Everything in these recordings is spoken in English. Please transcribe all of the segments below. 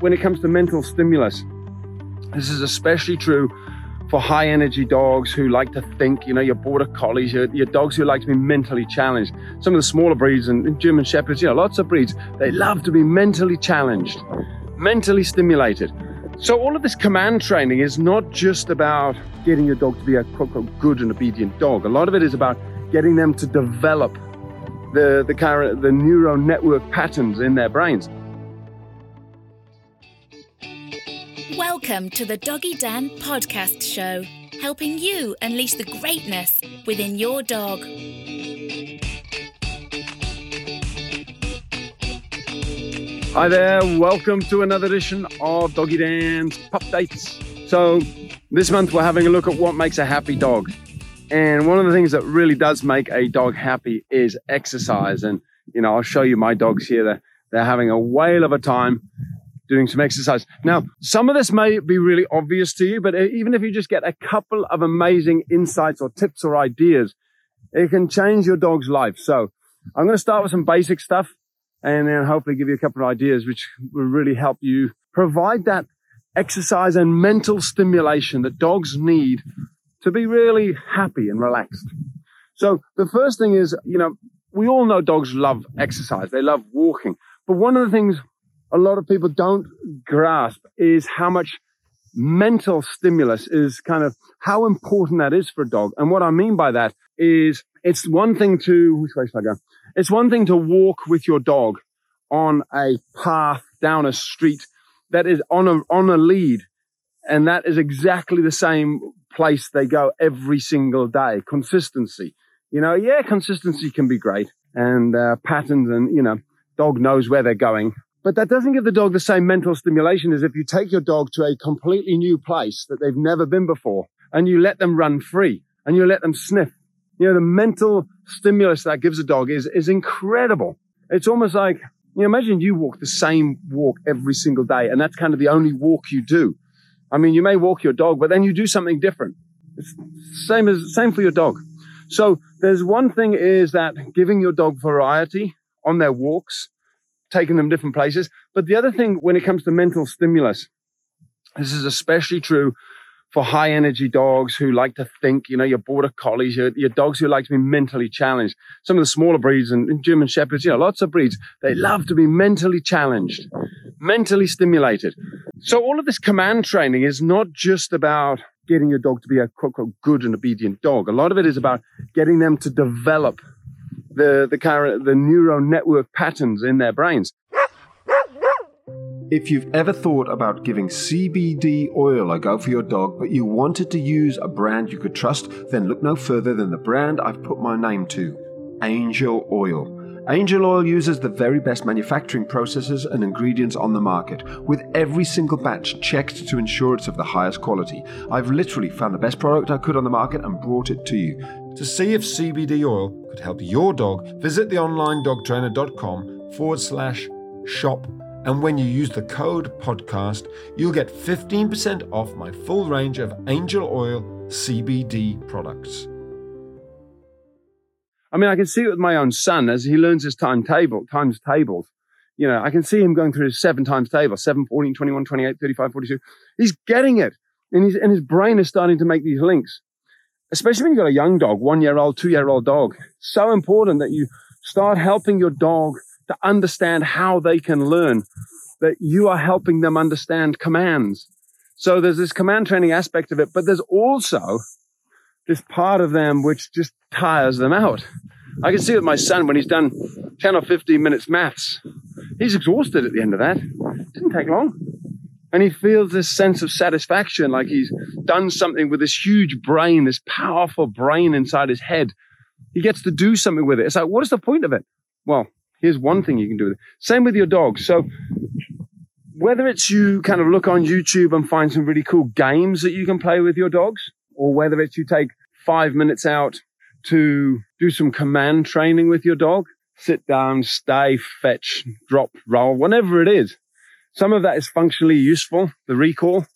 when it comes to mental stimulus, this is especially true for high energy dogs who like to think, you know, your border collies, your, your dogs who like to be mentally challenged. Some of the smaller breeds and, German shepherds, you know, lots of breeds, they love to be mentally challenged, mentally stimulated. So all of this command training is not just about getting your dog to be a quote, good and obedient dog. A lot of it is about getting them to develop the, the, the neural network patterns in their brains. Welcome to the Doggy Dan podcast show, helping you unleash the greatness within your dog. Hi there, welcome to another edition of Doggy Dan's Pup Dates. So, this month we're having a look at what makes a happy dog. And one of the things that really does make a dog happy is exercise. And, you know, I'll show you my dogs here. They're, they're having a whale of a time doing some exercise. Now, some of this may be really obvious to you, but even if you just get a couple of amazing insights or tips or ideas, it can change your dog's life. So I'm going to start with some basic stuff and then hopefully give you a couple of ideas which will really help you provide that exercise and mental stimulation that dogs need to be really happy and relaxed. So the first thing is, you know, we all know dogs love exercise. They love walking. But one of the things a lot of people don't grasp is how much mental stimulus is kind of how important that is for a dog. And what I mean by that is it's one thing to, which way should I go? It's one thing to walk with your dog on a path down a street that is on a, on a lead. And that is exactly the same place they go every single day. Consistency. You know, yeah, consistency can be great and uh, patterns and, you know, dog knows where they're going. But that doesn't give the dog the same mental stimulation as if you take your dog to a completely new place that they've never been before and you let them run free and you let them sniff you know, the mental stimulus that gives a dog is, is incredible. It's almost like, you know, imagine you walk the same walk every single day and that's kind of the only walk you do. I mean, you may walk your dog, but then you do something different. It's same as, same for your dog. So there's one thing is that giving your dog variety on their walks, taking them different places. But the other thing when it comes to mental stimulus, this is especially true for high energy dogs who like to think, you know, your border collies, your, your dogs who like to be mentally challenged. Some of the smaller breeds and, German shepherds, you know, lots of breeds, they love to be mentally challenged, mentally stimulated. So all of this command training is not just about getting your dog to be a quote, quote good and obedient dog. A lot of it is about getting them to develop the, the, the neural network patterns in their brains. If you've ever thought about giving CBD oil a go for your dog, but you wanted to use a brand you could trust, then look no further than the brand I've put my name to Angel Oil. Angel Oil uses the very best manufacturing processes and ingredients on the market, with every single batch checked to ensure it's of the highest quality. I've literally found the best product I could on the market and brought it to you. To see if CBD oil could help your dog, visit the onlinedogtrainer.com forward slash shop and when you use the code podcast, you'll get 15% off my full range of Angel Oil CBD products. I mean, I can see it with my own son as he learns his timetable, times tables. You know, I can see him going through his seven times table, 7, 14, 21, 28, 35, 42. He's getting it. And, he's, and his brain is starting to make these links. Especially when you've got a young dog, one year old, two year old dog. So important that you start helping your dog to understand how they can learn, that you are helping them understand commands. So there's this command training aspect of it, but there's also this part of them which just tires them out. I can see with my son when he's done 10 or 15 minutes maths, he's exhausted at the end of that. It didn't take long. And he feels this sense of satisfaction, like he's done something with this huge brain, this powerful brain inside his head. He gets to do something with it. It's like, what is the point of it? Well, Here's one thing you can do with it. Same with your dog. So whether it's you kind of look on YouTube and find some really cool games that you can play with your dogs, or whether it's you take five minutes out to do some command training with your dog, sit down, stay, fetch, drop, roll, whatever it is. Some of that is functionally useful, the recall.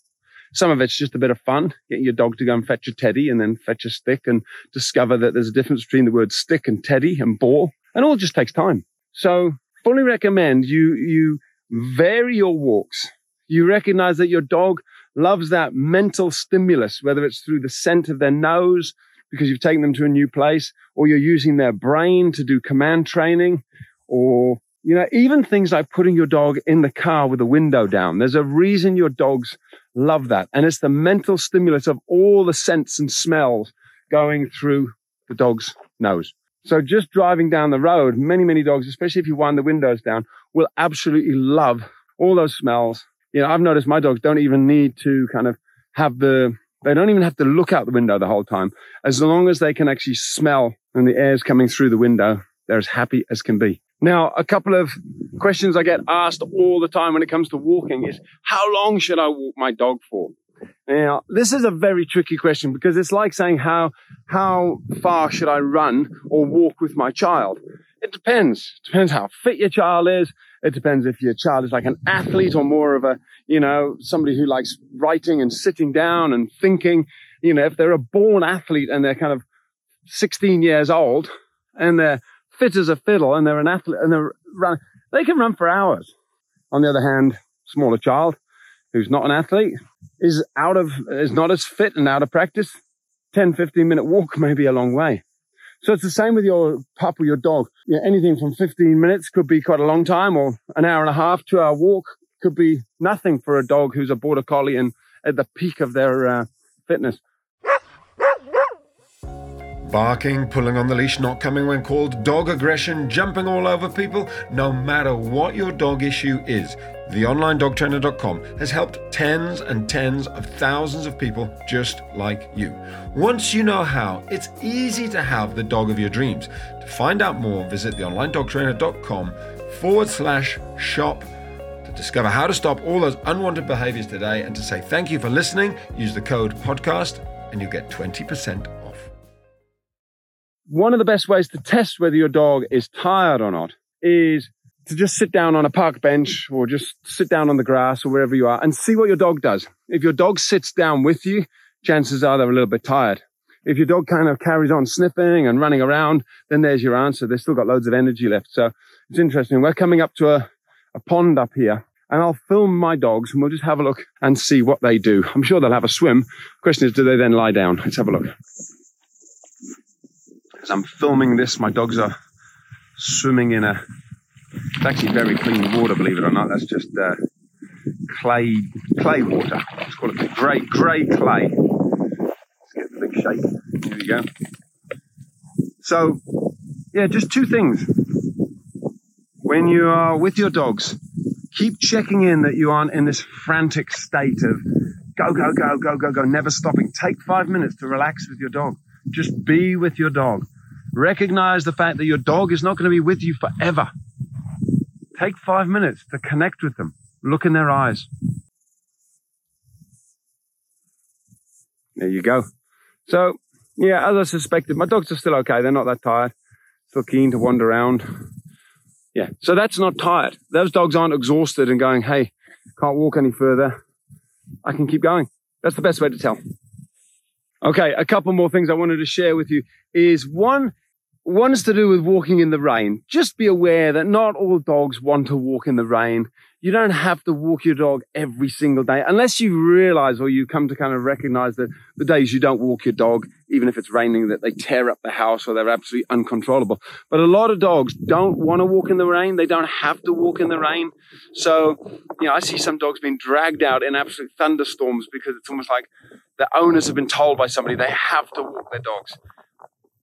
Some of it's just a bit of fun, getting your dog to go and fetch a teddy and then fetch a stick and discover that there's a difference between the word stick and teddy and ball. And all just takes time. So fully recommend you, you vary your walks. You recognize that your dog loves that mental stimulus, whether it's through the scent of their nose, because you've taken them to a new place, or you're using their brain to do command training, or, you know, even things like putting your dog in the car with the window down. There's a reason your dogs love that. And it's the mental stimulus of all the scents and smells going through the dog's nose. So just driving down the road, many, many dogs, especially if you wind the windows down, will absolutely love all those smells. You know, I've noticed my dogs don't even need to kind of have the, they don't even have to look out the window the whole time. As long as they can actually smell and the air's coming through the window, they're as happy as can be. Now, a couple of questions I get asked all the time when it comes to walking is, how long should I walk my dog for? Now, this is a very tricky question because it's like saying how, how far should I run or walk with my child? It depends. It depends how fit your child is. It depends if your child is like an athlete or more of a, you know, somebody who likes writing and sitting down and thinking. You know, if they're a born athlete and they're kind of 16 years old and they're fit as a fiddle and they're an athlete and they're running, they can run for hours. On the other hand, smaller child who's not an athlete is out of, is not as fit and out of practice. 10, 15 minute walk may be a long way. So it's the same with your pup or your dog. You know, anything from 15 minutes could be quite a long time or an hour and a half, two hour walk could be nothing for a dog who's a border collie and at the peak of their uh, fitness. Barking, pulling on the leash, not coming when called, dog aggression, jumping all over people, no matter what your dog issue is, theonlinedogtrainer.com has helped tens and tens of thousands of people just like you. Once you know how, it's easy to have the dog of your dreams. To find out more, visit theonlinedogtrainer.com forward slash shop to discover how to stop all those unwanted behaviors today and to say thank you for listening. Use the code podcast and you'll get 20% off one of the best ways to test whether your dog is tired or not is to just sit down on a park bench or just sit down on the grass or wherever you are and see what your dog does. If your dog sits down with you, chances are they're a little bit tired. If your dog kind of carries on sniffing and running around, then there's your answer. They've still got loads of energy left. So it's interesting. We're coming up to a, a pond up here and I'll film my dogs and we'll just have a look and see what they do. I'm sure they'll have a swim. Question is, do they then lie down? Let's have a look as I'm filming this, my dogs are swimming in a. It's actually very clean water, believe it or not. That's just uh, clay clay water. Let's call it grey grey clay. Let's get the big shape. Here we go. So, yeah, just two things. When you are with your dogs, keep checking in that you aren't in this frantic state of go, go, go, go, go, go, never stopping. Take five minutes to relax with your dog. Just be with your dog. Recognize the fact that your dog is not going to be with you forever. Take five minutes to connect with them. Look in their eyes. There you go. So, yeah, as I suspected, my dogs are still okay. They're not that tired. Still keen to wander around. Yeah, so that's not tired. Those dogs aren't exhausted and going, hey, can't walk any further. I can keep going. That's the best way to tell. Okay, a couple more things I wanted to share with you is one, One's to do with walking in the rain. Just be aware that not all dogs want to walk in the rain. You don't have to walk your dog every single day unless you realize or you come to kind of recognize that the days you don't walk your dog, even if it's raining, that they tear up the house or they're absolutely uncontrollable. But a lot of dogs don't want to walk in the rain. They don't have to walk in the rain. So, you know, I see some dogs being dragged out in absolute thunderstorms because it's almost like the owners have been told by somebody they have to walk their dogs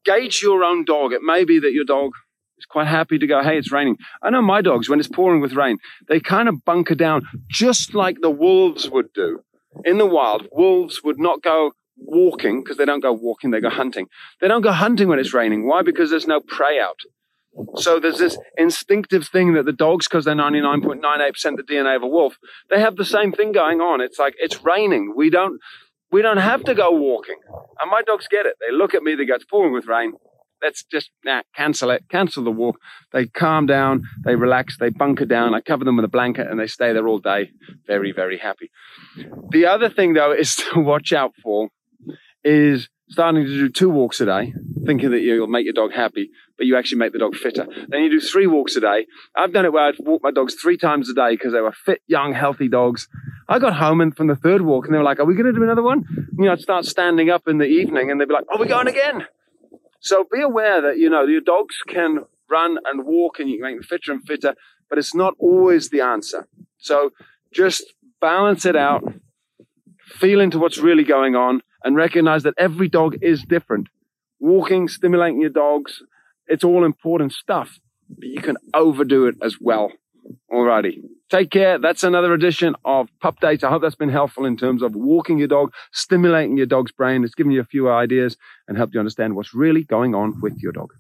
gauge your own dog. It may be that your dog is quite happy to go, hey, it's raining. I know my dogs, when it's pouring with rain, they kind of bunker down just like the wolves would do. In the wild, wolves would not go walking because they don't go walking, they go hunting. They don't go hunting when it's raining. Why? Because there's no prey out. So there's this instinctive thing that the dogs, because they're 99.98% the DNA of a wolf, they have the same thing going on. It's like, it's raining. We don't, we don't have to go walking. And my dogs get it. They look at me, they go, it's pouring with rain. Let's just nah, cancel it, cancel the walk. They calm down, they relax, they bunker down. I cover them with a blanket and they stay there all day. Very, very happy. The other thing though is to watch out for is starting to do two walks a day, thinking that you'll make your dog happy, but you actually make the dog fitter. Then you do three walks a day. I've done it where I've walked my dogs three times a day because they were fit, young, healthy dogs. I got home and from the third walk and they were like, Are we going to do another one? You know, I'd start standing up in the evening and they'd be like, Are we going again? So be aware that, you know, your dogs can run and walk and you can make them fitter and fitter, but it's not always the answer. So just balance it out, feel into what's really going on, and recognize that every dog is different. Walking, stimulating your dogs, it's all important stuff, but you can overdo it as well. Alrighty. Take care. That's another edition of Pup Dates. I hope that's been helpful in terms of walking your dog, stimulating your dog's brain. It's given you a few ideas and helped you understand what's really going on with your dog.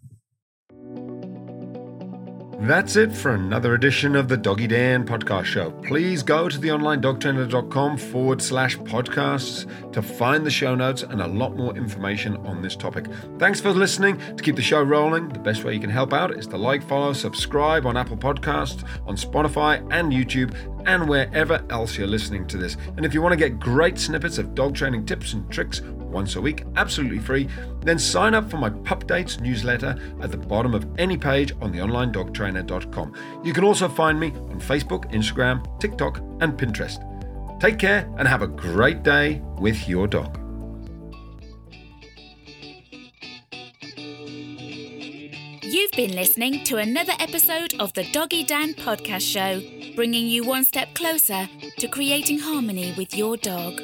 That's it for another edition of the Doggy Dan podcast show. Please go to theonlinedogtrainer.com forward slash podcasts to find the show notes and a lot more information on this topic. Thanks for listening. To keep the show rolling, the best way you can help out is to like, follow, subscribe on Apple Podcasts, on Spotify and YouTube, and wherever else you're listening to this. And if you want to get great snippets of dog training tips and tricks once a week, absolutely free, then sign up for my Pup Dates newsletter at the bottom of any page on theonlinedogtrainer.com. You can also find me on Facebook, Instagram, TikTok, and Pinterest. Take care and have a great day with your dog. Been listening to another episode of the Doggy Dan podcast show, bringing you one step closer to creating harmony with your dog.